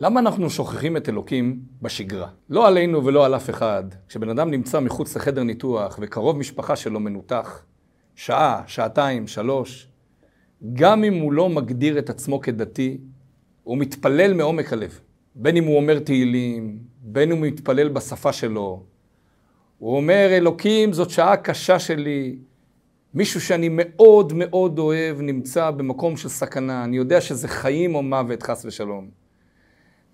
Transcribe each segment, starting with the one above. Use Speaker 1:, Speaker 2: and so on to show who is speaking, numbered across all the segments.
Speaker 1: למה אנחנו שוכחים את אלוקים בשגרה? לא עלינו ולא על אף אחד. כשבן אדם נמצא מחוץ לחדר ניתוח וקרוב משפחה שלו מנותח, שעה, שעתיים, שלוש, גם אם הוא לא מגדיר את עצמו כדתי, הוא מתפלל מעומק הלב. בין אם הוא אומר תהילים, בין אם הוא מתפלל בשפה שלו. הוא אומר, אלוקים, זאת שעה קשה שלי. מישהו שאני מאוד מאוד אוהב נמצא במקום של סכנה. אני יודע שזה חיים או מוות, חס ושלום.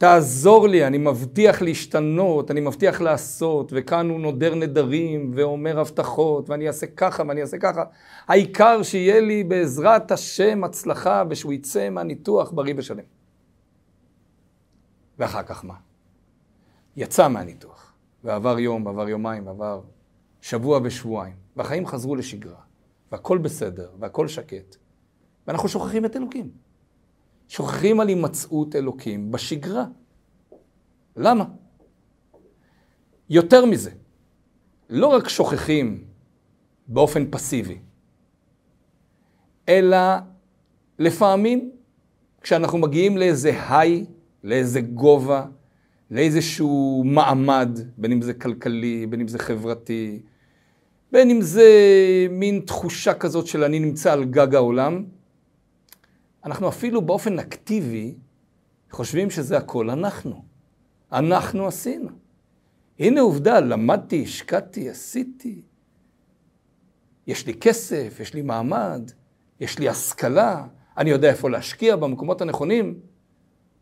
Speaker 1: תעזור לי, אני מבטיח להשתנות, אני מבטיח לעשות, וכאן הוא נודר נדרים ואומר הבטחות, ואני אעשה ככה ואני אעשה ככה. העיקר שיהיה לי בעזרת השם הצלחה ושהוא יצא מהניתוח בריא ושלם. ואחר כך מה? יצא מהניתוח, ועבר יום, ועבר יומיים, ועבר שבוע ושבועיים, והחיים חזרו לשגרה, והכל בסדר, והכל שקט, ואנחנו שוכחים את אלוקים. שוכחים על הימצאות אלוקים בשגרה. למה? יותר מזה, לא רק שוכחים באופן פסיבי, אלא לפעמים כשאנחנו מגיעים לאיזה היי, לאיזה גובה, לאיזשהו מעמד, בין אם זה כלכלי, בין אם זה חברתי, בין אם זה מין תחושה כזאת של אני נמצא על גג העולם, אנחנו אפילו באופן אקטיבי חושבים שזה הכל אנחנו. אנחנו עשינו. הנה עובדה, למדתי, השקעתי, עשיתי. יש לי כסף, יש לי מעמד, יש לי השכלה, אני יודע איפה להשקיע במקומות הנכונים,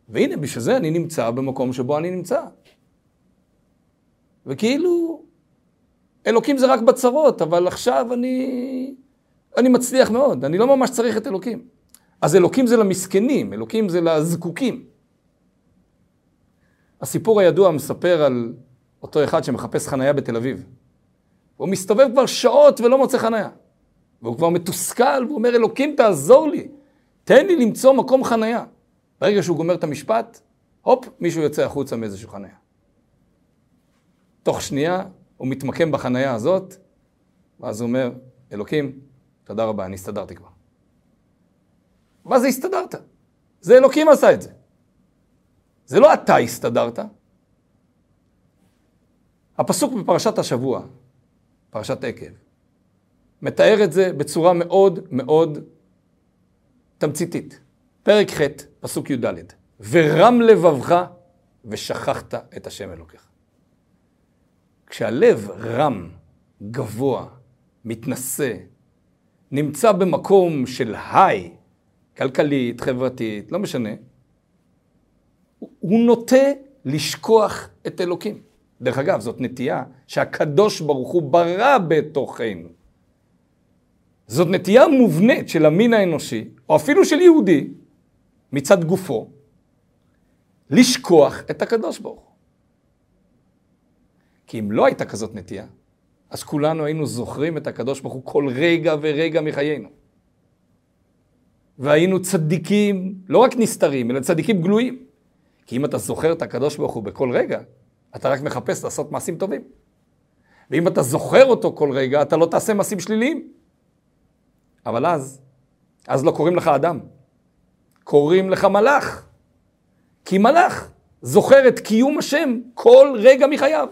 Speaker 1: והנה, בשביל זה אני נמצא במקום שבו אני נמצא. וכאילו, אלוקים זה רק בצרות, אבל עכשיו אני, אני מצליח מאוד, אני לא ממש צריך את אלוקים. אז אלוקים זה למסכנים, אלוקים זה לזקוקים. הסיפור הידוע מספר על אותו אחד שמחפש חנייה בתל אביב. הוא מסתובב כבר שעות ולא מוצא חנייה. והוא כבר מתוסכל, והוא אומר, אלוקים תעזור לי, תן לי למצוא מקום חנייה. ברגע שהוא גומר את המשפט, הופ, מישהו יוצא החוצה מאיזשהו חנייה. תוך שנייה הוא מתמקם בחנייה הזאת, ואז הוא אומר, אלוקים, תודה רבה, אני הסתדרתי כבר. מה זה הסתדרת? זה אלוקים עשה את זה. זה לא אתה הסתדרת. הפסוק בפרשת השבוע, פרשת עקב, מתאר את זה בצורה מאוד מאוד תמציתית. פרק ח', פסוק י"ד: ורם לבבך ושכחת את השם אלוקיך. כשהלב רם, גבוה, מתנשא, נמצא במקום של היי, כלכלית, חברתית, לא משנה, הוא נוטה לשכוח את אלוקים. דרך אגב, זאת נטייה שהקדוש ברוך הוא ברא בתוכנו. זאת נטייה מובנית של המין האנושי, או אפילו של יהודי, מצד גופו, לשכוח את הקדוש ברוך הוא. כי אם לא הייתה כזאת נטייה, אז כולנו היינו זוכרים את הקדוש ברוך הוא כל רגע ורגע מחיינו. והיינו צדיקים, לא רק נסתרים, אלא צדיקים גלויים. כי אם אתה זוכר את הקדוש ברוך הוא בכל רגע, אתה רק מחפש לעשות מעשים טובים. ואם אתה זוכר אותו כל רגע, אתה לא תעשה מעשים שליליים. אבל אז, אז לא קוראים לך אדם, קוראים לך מלאך. כי מלאך זוכר את קיום השם כל רגע מחייו,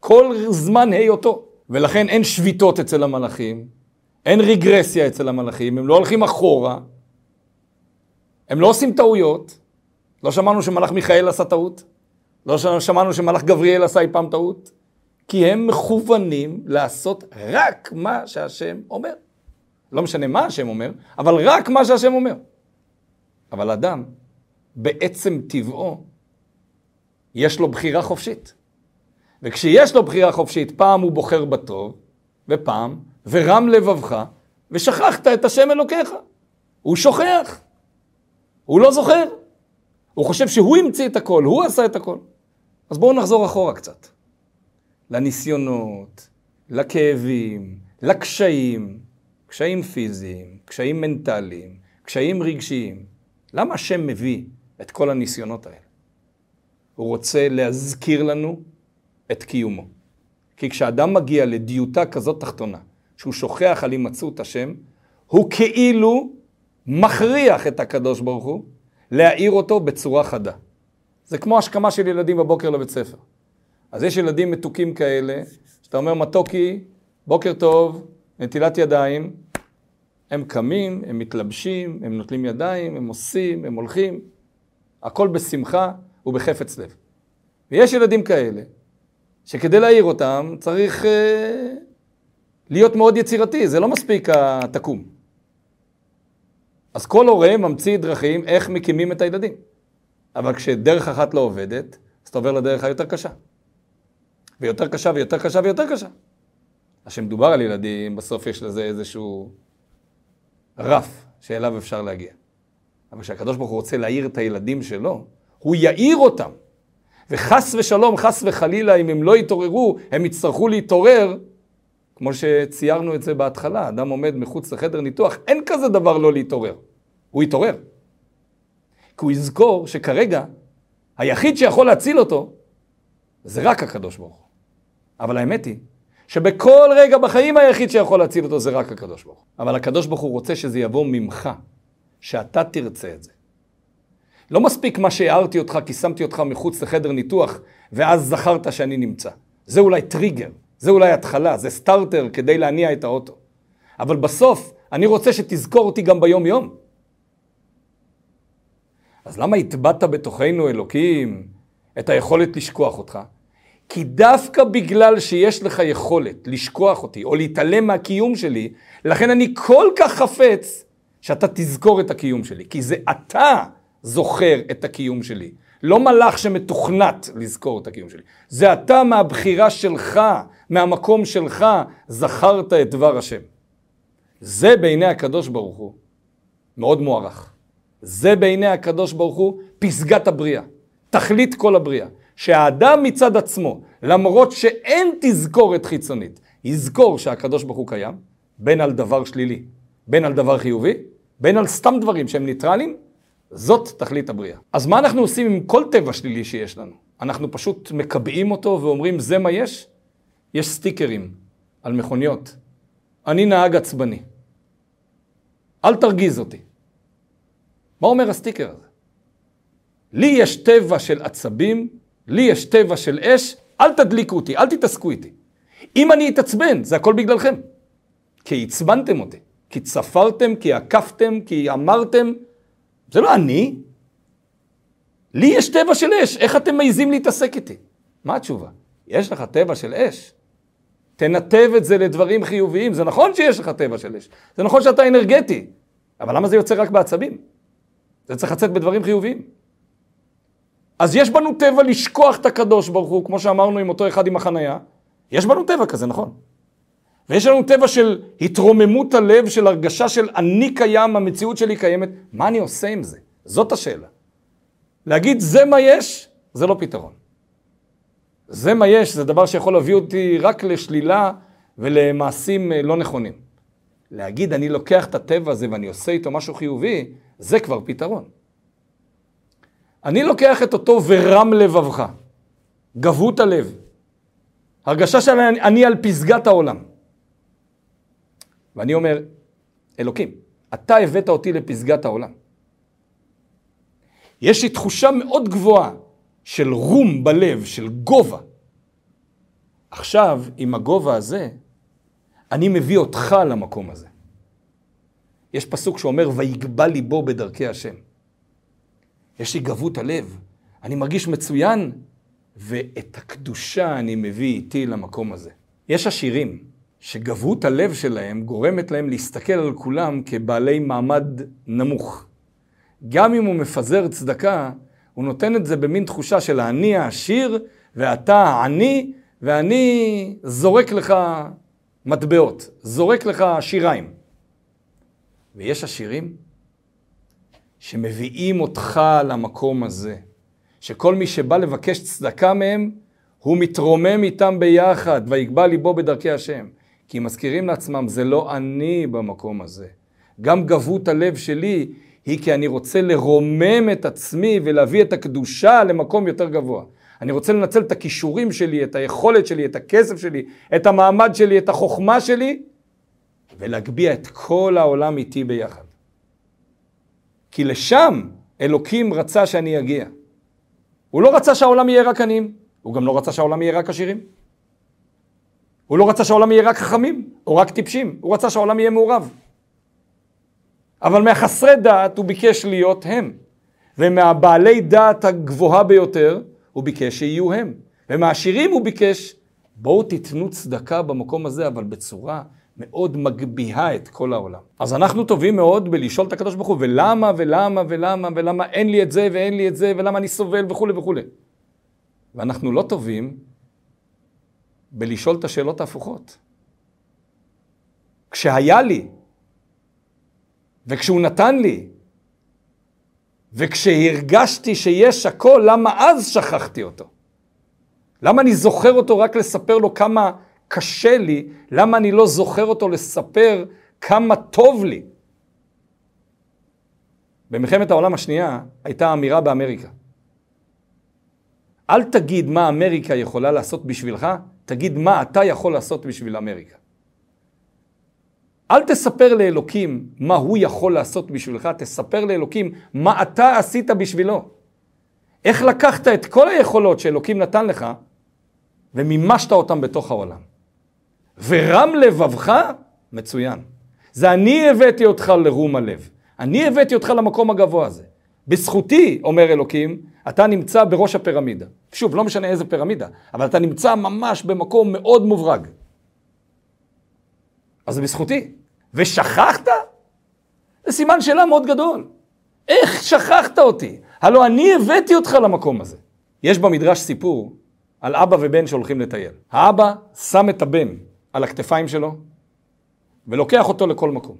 Speaker 1: כל זמן היותו. ולכן אין שביתות אצל המלאכים, אין רגרסיה אצל המלאכים, הם לא הולכים אחורה, הם לא עושים טעויות. לא שמענו שמלאך מיכאל עשה טעות, לא שמענו שמלאך גבריאל עשה אי פעם טעות, כי הם מכוונים לעשות רק מה שהשם אומר. לא משנה מה השם אומר, אבל רק מה שהשם אומר. אבל אדם, בעצם טבעו, יש לו בחירה חופשית. וכשיש לו בחירה חופשית, פעם הוא בוחר בטוב, ופעם, ורם לבבך, ושכחת את השם אלוקיך. הוא שוכח. הוא לא זוכר. הוא חושב שהוא המציא את הכל, הוא עשה את הכל. אז בואו נחזור אחורה קצת. לניסיונות, לכאבים, לקשיים, קשיים פיזיים, קשיים מנטליים, קשיים רגשיים. למה השם מביא את כל הניסיונות האלה? הוא רוצה להזכיר לנו את קיומו. כי כשאדם מגיע לדיוטה כזאת תחתונה, שהוא שוכח על הימצאות השם, הוא כאילו מכריח את הקדוש ברוך הוא להאיר אותו בצורה חדה. זה כמו השכמה של ילדים בבוקר לבית ספר. אז יש ילדים מתוקים כאלה, שאתה אומר מתוקי, בוקר טוב, נטילת ידיים, הם קמים, הם מתלבשים, הם נוטלים ידיים, הם עושים, הם הולכים, הכל בשמחה ובחפץ לב. ויש ילדים כאלה, שכדי להעיר אותם צריך אה, להיות מאוד יצירתי, זה לא מספיק התקום. אז כל הורה ממציא דרכים איך מקימים את הילדים. אבל כשדרך אחת לא עובדת, אז אתה עובר לדרך היותר קשה. ויותר קשה ויותר קשה ויותר קשה. אז כשמדובר על ילדים, בסוף יש לזה איזשהו רף שאליו אפשר להגיע. אבל כשהקדוש ברוך הוא רוצה להעיר את הילדים שלו, הוא יעיר אותם. וחס ושלום, חס וחלילה, אם הם לא יתעוררו, הם יצטרכו להתעורר, כמו שציירנו את זה בהתחלה, אדם עומד מחוץ לחדר ניתוח, אין כזה דבר לא להתעורר. הוא יתעורר. כי הוא יזכור שכרגע, היחיד שיכול להציל אותו, זה רק הקדוש ברוך הוא. אבל האמת היא, שבכל רגע בחיים היחיד שיכול להציל אותו זה רק הקדוש ברוך הוא. אבל הקדוש ברוך הוא רוצה שזה יבוא ממך, שאתה תרצה את זה. לא מספיק מה שהערתי אותך כי שמתי אותך מחוץ לחדר ניתוח ואז זכרת שאני נמצא. זה אולי טריגר, זה אולי התחלה, זה סטארטר כדי להניע את האוטו. אבל בסוף אני רוצה שתזכור אותי גם ביום יום. אז למה הטבעת בתוכנו, אלוקים, את היכולת לשכוח אותך? כי דווקא בגלל שיש לך יכולת לשכוח אותי או להתעלם מהקיום שלי, לכן אני כל כך חפץ שאתה תזכור את הקיום שלי. כי זה אתה זוכר את הקיום שלי. לא מלאך שמתוכנת לזכור את הקיום שלי. זה אתה מהבחירה שלך, מהמקום שלך, זכרת את דבר השם. זה בעיני הקדוש ברוך הוא מאוד מוערך. זה בעיני הקדוש ברוך הוא פסגת הבריאה, תכלית כל הבריאה. שהאדם מצד עצמו, למרות שאין תזכורת חיצונית, יזכור שהקדוש ברוך הוא קיים, בין על דבר שלילי, בין על דבר חיובי, בין על סתם דברים שהם ניטרלים, זאת תכלית הבריאה. אז מה אנחנו עושים עם כל טבע שלילי שיש לנו? אנחנו פשוט מקבעים אותו ואומרים זה מה יש? יש סטיקרים על מכוניות. אני נהג עצבני. אל תרגיז אותי. מה אומר הסטיקר הזה? לי יש טבע של עצבים, לי יש טבע של אש, אל תדליקו אותי, אל תתעסקו איתי. אם אני אתעצבן, זה הכל בגללכם. כי עצבנתם אותי, כי צפרתם, כי עקפתם, כי אמרתם, זה לא אני. לי יש טבע של אש, איך אתם מעיזים להתעסק איתי? מה התשובה? יש לך טבע של אש? תנתב את זה לדברים חיוביים. זה נכון שיש לך טבע של אש, זה נכון שאתה אנרגטי, אבל למה זה יוצא רק בעצבים? זה צריך לצאת בדברים חיוביים. אז יש בנו טבע לשכוח את הקדוש ברוך הוא, כמו שאמרנו עם אותו אחד עם החנייה. יש בנו טבע כזה, נכון? ויש לנו טבע של התרוממות הלב, של הרגשה של אני קיים, המציאות שלי קיימת. מה אני עושה עם זה? זאת השאלה. להגיד זה מה יש, זה לא פתרון. זה מה יש, זה דבר שיכול להביא אותי רק לשלילה ולמעשים אה, לא נכונים. להגיד אני לוקח את הטבע הזה ואני עושה איתו משהו חיובי, זה כבר פתרון. אני לוקח את אותו ורם לבבך, גבות הלב, הרגשה שאני על פסגת העולם. ואני אומר, אלוקים, אתה הבאת אותי לפסגת העולם. יש לי תחושה מאוד גבוהה של רום בלב, של גובה. עכשיו, עם הגובה הזה, אני מביא אותך למקום הזה. יש פסוק שאומר, ויגבה ליבו בדרכי השם. יש לי גבות הלב, אני מרגיש מצוין, ואת הקדושה אני מביא איתי למקום הזה. יש עשירים שגבות הלב שלהם גורמת להם להסתכל על כולם כבעלי מעמד נמוך. גם אם הוא מפזר צדקה, הוא נותן את זה במין תחושה של אני העשיר ואתה העני, ואני זורק לך מטבעות, זורק לך שיריים. ויש עשירים שמביאים אותך למקום הזה, שכל מי שבא לבקש צדקה מהם, הוא מתרומם איתם ביחד, ויגבה ליבו בדרכי השם. כי מזכירים לעצמם, זה לא אני במקום הזה. גם גבות הלב שלי היא כי אני רוצה לרומם את עצמי ולהביא את הקדושה למקום יותר גבוה. אני רוצה לנצל את הכישורים שלי, את היכולת שלי, את הכסף שלי, את המעמד שלי, את החוכמה שלי, ולהגביה את כל העולם איתי ביחד. כי לשם אלוקים רצה שאני אגיע. הוא לא רצה שהעולם יהיה רק עניים, הוא גם לא רצה שהעולם יהיה רק עשירים. הוא לא רצה שהעולם יהיה רק חכמים, או רק טיפשים, הוא רצה שהעולם יהיה מעורב. אבל מהחסרי דעת הוא ביקש להיות הם, ומהבעלי דעת הגבוהה ביותר הוא ביקש שיהיו הם, ומהעשירים הוא ביקש, בואו תיתנו צדקה במקום הזה, אבל בצורה מאוד מגביהה את כל העולם. אז אנחנו טובים מאוד בלשאול את הקדוש ברוך הוא, ולמה, ולמה, ולמה, ולמה אין לי את זה, ואין לי את זה, ולמה אני סובל, וכולי וכולי. ואנחנו לא טובים בלשאול את השאלות ההפוכות. כשהיה לי, וכשהוא נתן לי, וכשהרגשתי שיש הכל, למה אז שכחתי אותו? למה אני זוכר אותו רק לספר לו כמה קשה לי, למה אני לא זוכר אותו לספר כמה טוב לי? במלחמת העולם השנייה הייתה אמירה באמריקה. אל תגיד מה אמריקה יכולה לעשות בשבילך, תגיד מה אתה יכול לעשות בשביל אמריקה. אל תספר לאלוקים מה הוא יכול לעשות בשבילך, תספר לאלוקים מה אתה עשית בשבילו. איך לקחת את כל היכולות שאלוקים נתן לך ומימשת אותן בתוך העולם. ורם לבבך, מצוין. זה אני הבאתי אותך לרום הלב. אני הבאתי אותך למקום הגבוה הזה. בזכותי, אומר אלוקים, אתה נמצא בראש הפירמידה. שוב, לא משנה איזה פירמידה, אבל אתה נמצא ממש במקום מאוד מוברג. אז זה בזכותי. ושכחת? זה סימן שאלה מאוד גדול. איך שכחת אותי? הלו אני הבאתי אותך למקום הזה. יש במדרש סיפור על אבא ובן שהולכים לטייל. האבא שם את הבן על הכתפיים שלו ולוקח אותו לכל מקום.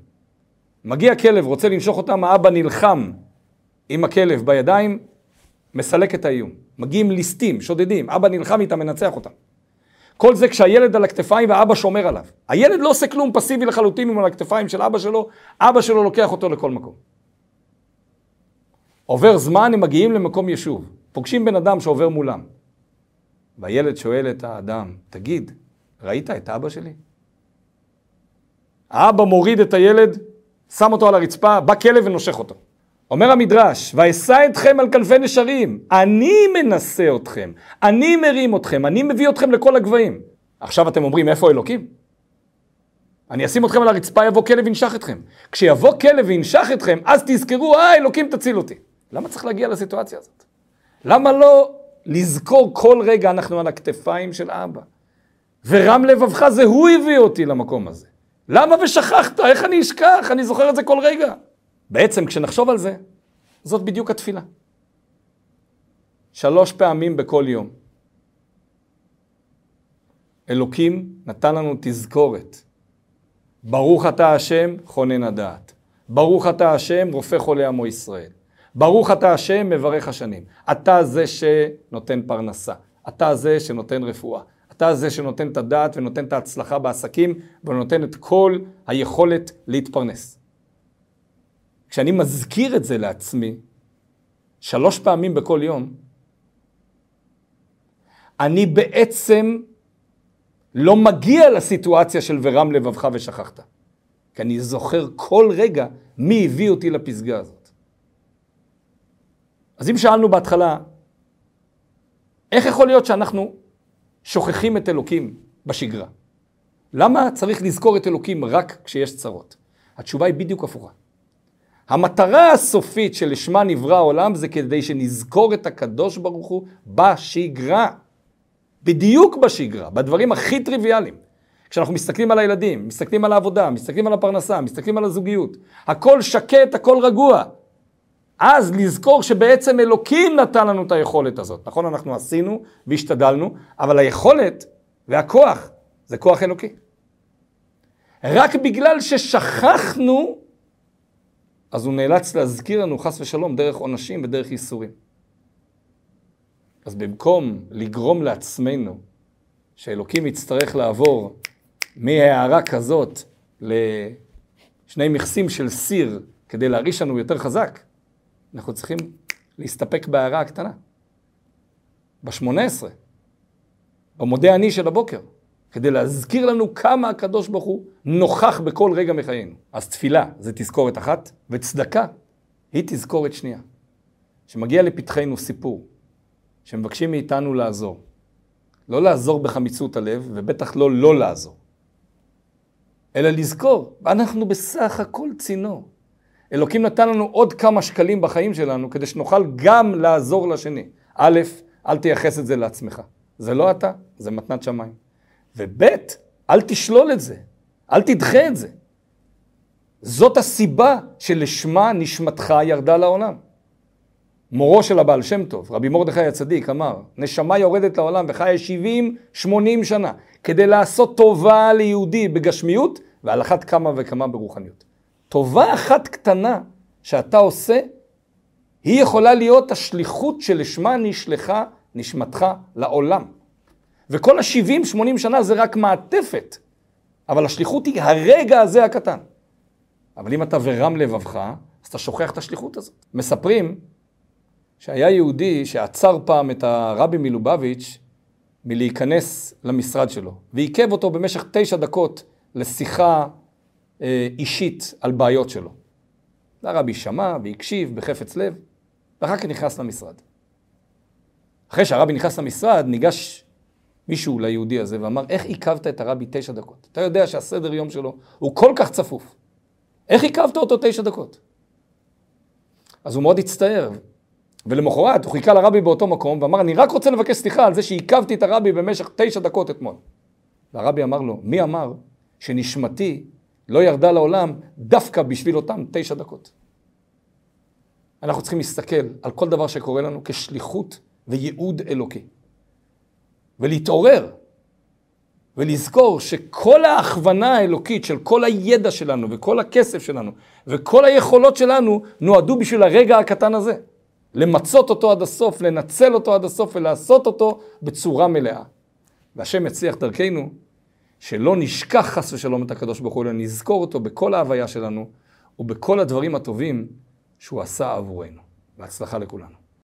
Speaker 1: מגיע כלב, רוצה לנשוך אותם, האבא נלחם עם הכלב בידיים, מסלק את האיום. מגיעים ליסטים, שודדים, אבא נלחם איתם, מנצח אותם. כל זה כשהילד על הכתפיים ואבא שומר עליו. הילד לא עושה כלום פסיבי לחלוטין עם על הכתפיים של אבא שלו, אבא שלו לוקח אותו לכל מקום. עובר זמן, הם מגיעים למקום יישוב. פוגשים בן אדם שעובר מולם. והילד שואל את האדם, תגיד, ראית את אבא שלי? האבא מוריד את הילד, שם אותו על הרצפה, בא כלב ונושך אותו. אומר המדרש, ואשא אתכם על כנפי נשרים, אני מנסה אתכם, אני מרים אתכם, אני מביא אתכם לכל הגבהים. עכשיו אתם אומרים, איפה אלוקים? אני אשים אתכם על הרצפה, יבוא כלב וינשך אתכם. כשיבוא כלב וינשך אתכם, אז תזכרו, אה, אלוקים תציל אותי. למה צריך להגיע לסיטואציה הזאת? למה לא לזכור כל רגע אנחנו על הכתפיים של אבא? ורם לבבך זה הוא הביא אותי למקום הזה. למה ושכחת? איך אני אשכח? אני זוכר את זה כל רגע. בעצם כשנחשוב על זה, זאת בדיוק התפילה. שלוש פעמים בכל יום. אלוקים נתן לנו תזכורת. ברוך אתה השם, חונן הדעת. ברוך אתה השם, רופא חולי עמו ישראל. ברוך אתה השם, מברך השנים. אתה זה שנותן פרנסה. אתה זה שנותן רפואה. אתה זה שנותן את הדעת ונותן את ההצלחה בעסקים ונותן את כל היכולת להתפרנס. כשאני מזכיר את זה לעצמי, שלוש פעמים בכל יום, אני בעצם לא מגיע לסיטואציה של ורם לבבך ושכחת. כי אני זוכר כל רגע מי הביא אותי לפסגה הזאת. אז אם שאלנו בהתחלה, איך יכול להיות שאנחנו שוכחים את אלוקים בשגרה? למה צריך לזכור את אלוקים רק כשיש צרות? התשובה היא בדיוק הפוכה. המטרה הסופית שלשמה נברא העולם זה כדי שנזכור את הקדוש ברוך הוא בשגרה. בדיוק בשגרה, בדברים הכי טריוויאליים. כשאנחנו מסתכלים על הילדים, מסתכלים על העבודה, מסתכלים על הפרנסה, מסתכלים על הזוגיות, הכל שקט, הכל רגוע. אז לזכור שבעצם אלוקים נתן לנו את היכולת הזאת. נכון, אנחנו עשינו והשתדלנו, אבל היכולת והכוח זה כוח אלוקי. רק בגלל ששכחנו אז הוא נאלץ להזכיר לנו חס ושלום דרך עונשים ודרך ייסורים. אז במקום לגרום לעצמנו שאלוקים יצטרך לעבור מהערה כזאת לשני מכסים של סיר כדי להרעיש לנו יותר חזק, אנחנו צריכים להסתפק בהערה הקטנה. בשמונה עשרה, במודה אני של הבוקר. כדי להזכיר לנו כמה הקדוש ברוך הוא נוכח בכל רגע מחיינו. אז תפילה זה תזכורת אחת, וצדקה היא תזכורת שנייה. שמגיע לפתחנו סיפור שמבקשים מאיתנו לעזור. לא לעזור בחמיצות הלב, ובטח לא לא לעזור. אלא לזכור, אנחנו בסך הכל צינור. אלוקים נתן לנו עוד כמה שקלים בחיים שלנו, כדי שנוכל גם לעזור לשני. א', אל תייחס את זה לעצמך. זה לא אתה, זה מתנת שמיים. וב', אל תשלול את זה, אל תדחה את זה. זאת הסיבה שלשמה נשמתך ירדה לעולם. מורו של הבעל שם טוב, רבי מרדכי הצדיק, אמר, נשמה יורדת לעולם וחיה 70-80 שנה, כדי לעשות טובה ליהודי בגשמיות, ועל אחת כמה וכמה ברוחניות. טובה אחת קטנה שאתה עושה, היא יכולה להיות השליחות שלשמה נשלחה נשמתך לעולם. וכל ה-70-80 שנה זה רק מעטפת, אבל השליחות היא הרגע הזה הקטן. אבל אם אתה ורם לבבך, אז אתה שוכח את השליחות הזאת. מספרים שהיה יהודי שעצר פעם את הרבי מלובביץ' מלהיכנס למשרד שלו, ועיכב אותו במשך תשע דקות לשיחה אה, אישית על בעיות שלו. הרבי שמע והקשיב בחפץ לב, ואחר כך נכנס למשרד. אחרי שהרבי נכנס למשרד, ניגש מישהו ליהודי הזה ואמר, איך עיכבת את הרבי תשע דקות? אתה יודע שהסדר יום שלו הוא כל כך צפוף. איך עיכבת אותו תשע דקות? אז הוא מאוד הצטער, ולמחרת הוא חיכה לרבי באותו מקום ואמר, אני רק רוצה לבקש סליחה על זה שעיכבתי את הרבי במשך תשע דקות אתמול. והרבי אמר לו, מי אמר שנשמתי לא ירדה לעולם דווקא בשביל אותם תשע דקות? אנחנו צריכים להסתכל על כל דבר שקורה לנו כשליחות וייעוד אלוקי. ולהתעורר ולזכור שכל ההכוונה האלוקית של כל הידע שלנו וכל הכסף שלנו וכל היכולות שלנו נועדו בשביל הרגע הקטן הזה. למצות אותו עד הסוף, לנצל אותו עד הסוף ולעשות אותו בצורה מלאה. והשם יצליח דרכנו שלא נשכח חס ושלום את הקדוש ברוך הוא, אלא נזכור אותו בכל ההוויה שלנו ובכל הדברים הטובים שהוא עשה עבורנו. בהצלחה לכולנו.